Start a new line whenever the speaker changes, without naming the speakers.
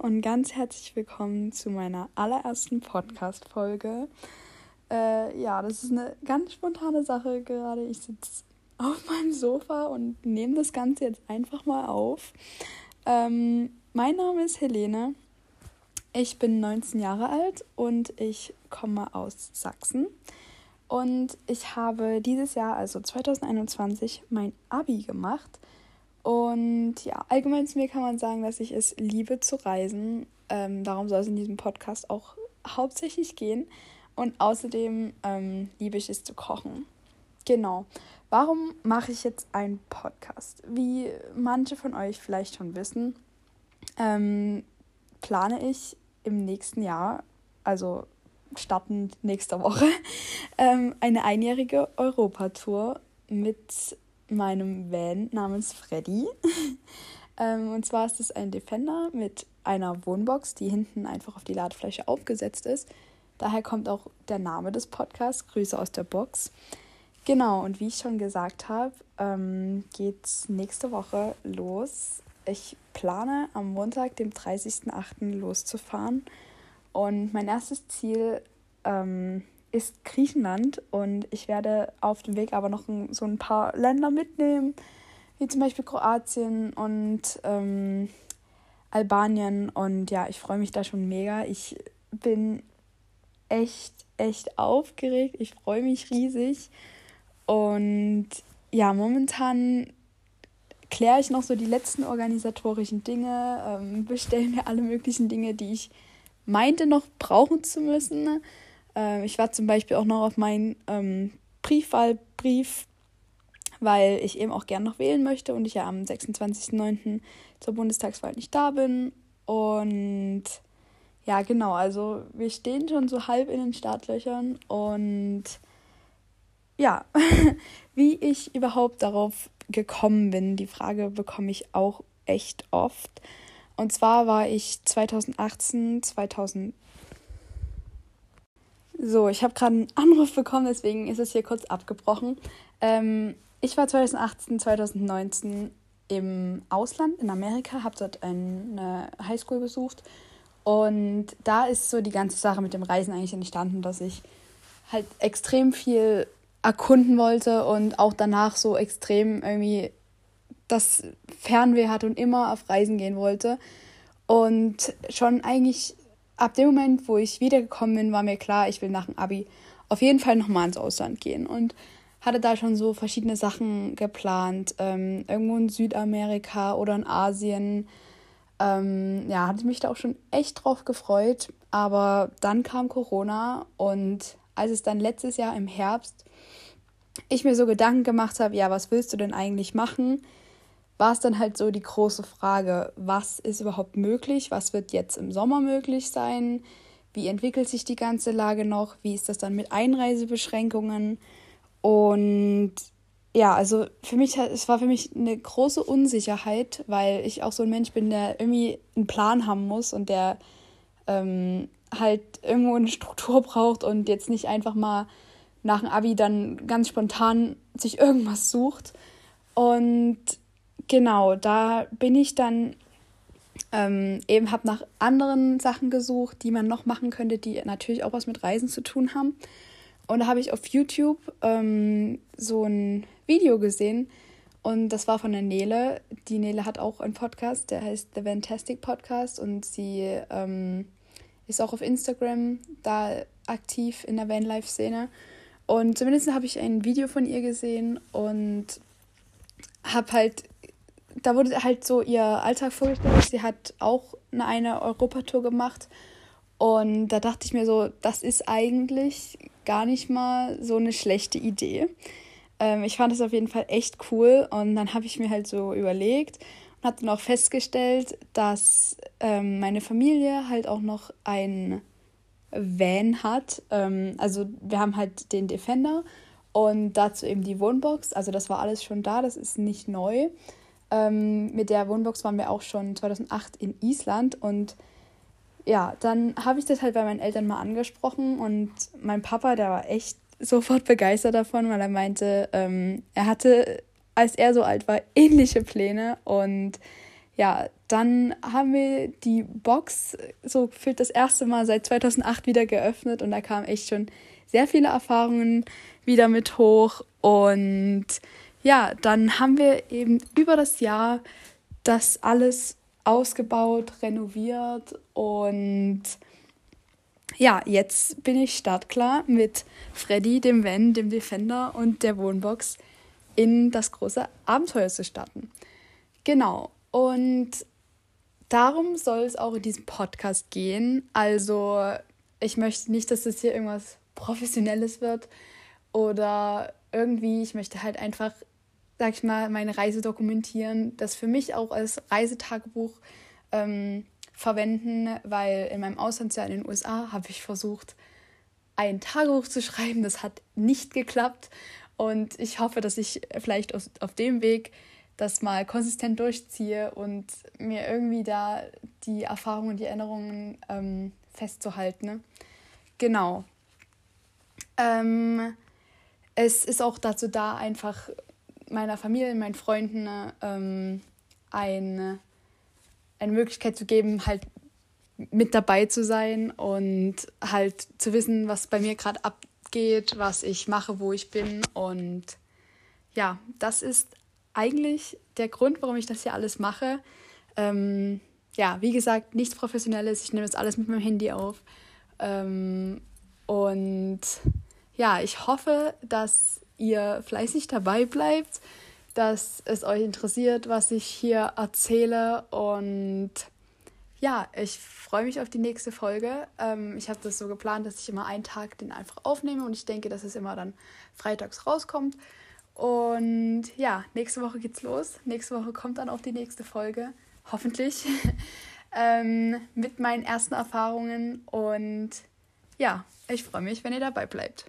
und ganz herzlich willkommen zu meiner allerersten Podcast-Folge. Äh, ja, das ist eine ganz spontane Sache gerade. Ich sitze auf meinem Sofa und nehme das Ganze jetzt einfach mal auf. Ähm, mein Name ist Helene. Ich bin 19 Jahre alt und ich komme aus Sachsen. Und ich habe dieses Jahr, also 2021, mein Abi gemacht. Und ja, allgemein zu mir kann man sagen, dass ich es liebe zu reisen. Ähm, darum soll es in diesem Podcast auch hauptsächlich gehen. Und außerdem ähm, liebe ich es zu kochen. Genau. Warum mache ich jetzt einen Podcast? Wie manche von euch vielleicht schon wissen, ähm, plane ich im nächsten Jahr, also startend nächste Woche, ähm, eine einjährige Europatour mit meinem Van namens Freddy. ähm, und zwar ist es ein Defender mit einer Wohnbox, die hinten einfach auf die Ladefläche aufgesetzt ist. Daher kommt auch der Name des Podcasts, Grüße aus der Box. Genau, und wie ich schon gesagt habe, ähm, es nächste Woche los. Ich plane am Montag, dem 30.08. loszufahren. Und mein erstes Ziel ähm, ist Griechenland und ich werde auf dem Weg aber noch so ein paar Länder mitnehmen, wie zum Beispiel Kroatien und ähm, Albanien. Und ja, ich freue mich da schon mega. Ich bin echt, echt aufgeregt. Ich freue mich riesig. Und ja, momentan kläre ich noch so die letzten organisatorischen Dinge, ähm, bestelle mir alle möglichen Dinge, die ich meinte noch brauchen zu müssen. Ähm, ich war zum Beispiel auch noch auf meinen ähm, Briefwahlbrief, weil ich eben auch gern noch wählen möchte und ich ja am 26.09. zur Bundestagswahl nicht da bin. Und ja, genau, also wir stehen schon so halb in den Startlöchern und ja, wie ich überhaupt darauf gekommen bin, die Frage bekomme ich auch echt oft. Und zwar war ich 2018, 2000 so, ich habe gerade einen Anruf bekommen, deswegen ist es hier kurz abgebrochen. Ähm, ich war 2018, 2019 im Ausland, in Amerika, habe dort eine Highschool besucht. Und da ist so die ganze Sache mit dem Reisen eigentlich entstanden, dass ich halt extrem viel erkunden wollte und auch danach so extrem irgendwie das Fernweh hatte und immer auf Reisen gehen wollte. Und schon eigentlich ab dem Moment, wo ich wiedergekommen bin, war mir klar, ich will nach dem Abi auf jeden Fall nochmal ins Ausland gehen und hatte da schon so verschiedene Sachen geplant. Ähm, irgendwo in Südamerika oder in Asien. Ähm, ja, hatte ich mich da auch schon echt drauf gefreut. Aber dann kam Corona und als es dann letztes Jahr im Herbst ich mir so Gedanken gemacht habe, ja, was willst du denn eigentlich machen? War es dann halt so die große Frage, was ist überhaupt möglich, was wird jetzt im Sommer möglich sein, wie entwickelt sich die ganze Lage noch, wie ist das dann mit Einreisebeschränkungen? Und ja, also für mich, es war für mich eine große Unsicherheit, weil ich auch so ein Mensch bin, der irgendwie einen Plan haben muss und der ähm, halt irgendwo eine Struktur braucht und jetzt nicht einfach mal nach dem Abi dann ganz spontan sich irgendwas sucht. Und genau, da bin ich dann ähm, eben, habe nach anderen Sachen gesucht, die man noch machen könnte, die natürlich auch was mit Reisen zu tun haben. Und da habe ich auf YouTube ähm, so ein Video gesehen und das war von der Nele. Die Nele hat auch einen Podcast, der heißt The Fantastic Podcast und sie ähm, ist auch auf Instagram da aktiv in der Vanlife-Szene. Und zumindest habe ich ein Video von ihr gesehen und habe halt da wurde halt so ihr Alltag vorgestellt. Sie hat auch eine, Europatour gemacht. Und da dachte ich mir so, das ist eigentlich gar nicht mal so eine schlechte Idee. Ähm, ich fand es auf jeden Fall echt cool. Und dann habe ich mir halt so überlegt und habe dann auch festgestellt, dass ähm, meine Familie halt auch noch ein Van hat. Ähm, also wir haben halt den Defender und dazu eben die Wohnbox. Also das war alles schon da, das ist nicht neu. Ähm, mit der Wohnbox waren wir auch schon 2008 in Island und ja, dann habe ich das halt bei meinen Eltern mal angesprochen und mein Papa, der war echt sofort begeistert davon, weil er meinte, ähm, er hatte, als er so alt war, ähnliche Pläne und ja, dann haben wir die Box so gefühlt das erste Mal seit 2008 wieder geöffnet und da kamen echt schon sehr viele Erfahrungen wieder mit hoch. Und ja, dann haben wir eben über das Jahr das alles ausgebaut, renoviert und ja, jetzt bin ich startklar mit Freddy, dem Van, dem Defender und der Wohnbox in das große Abenteuer zu starten. Genau. Und darum soll es auch in diesem Podcast gehen. Also, ich möchte nicht, dass das hier irgendwas Professionelles wird oder irgendwie, ich möchte halt einfach, sag ich mal, meine Reise dokumentieren, das für mich auch als Reisetagebuch ähm, verwenden, weil in meinem Auslandsjahr in den USA habe ich versucht, ein Tagebuch zu schreiben. Das hat nicht geklappt und ich hoffe, dass ich vielleicht auf, auf dem Weg das mal konsistent durchziehe und mir irgendwie da die Erfahrungen und die Erinnerungen ähm, festzuhalten. Ne? Genau. Ähm, es ist auch dazu da, einfach meiner Familie, meinen Freunden ähm, eine, eine Möglichkeit zu geben, halt mit dabei zu sein und halt zu wissen, was bei mir gerade abgeht, was ich mache, wo ich bin. Und ja, das ist eigentlich der Grund, warum ich das hier alles mache. Ähm, ja, wie gesagt, nichts Professionelles. Ich nehme das alles mit meinem Handy auf. Ähm, und ja, ich hoffe, dass ihr fleißig dabei bleibt, dass es euch interessiert, was ich hier erzähle. Und ja, ich freue mich auf die nächste Folge. Ähm, ich habe das so geplant, dass ich immer einen Tag den einfach aufnehme und ich denke, dass es immer dann freitags rauskommt. Und ja, nächste Woche geht's los. Nächste Woche kommt dann auch die nächste Folge, hoffentlich, ähm, mit meinen ersten Erfahrungen. Und ja, ich freue mich, wenn ihr dabei bleibt.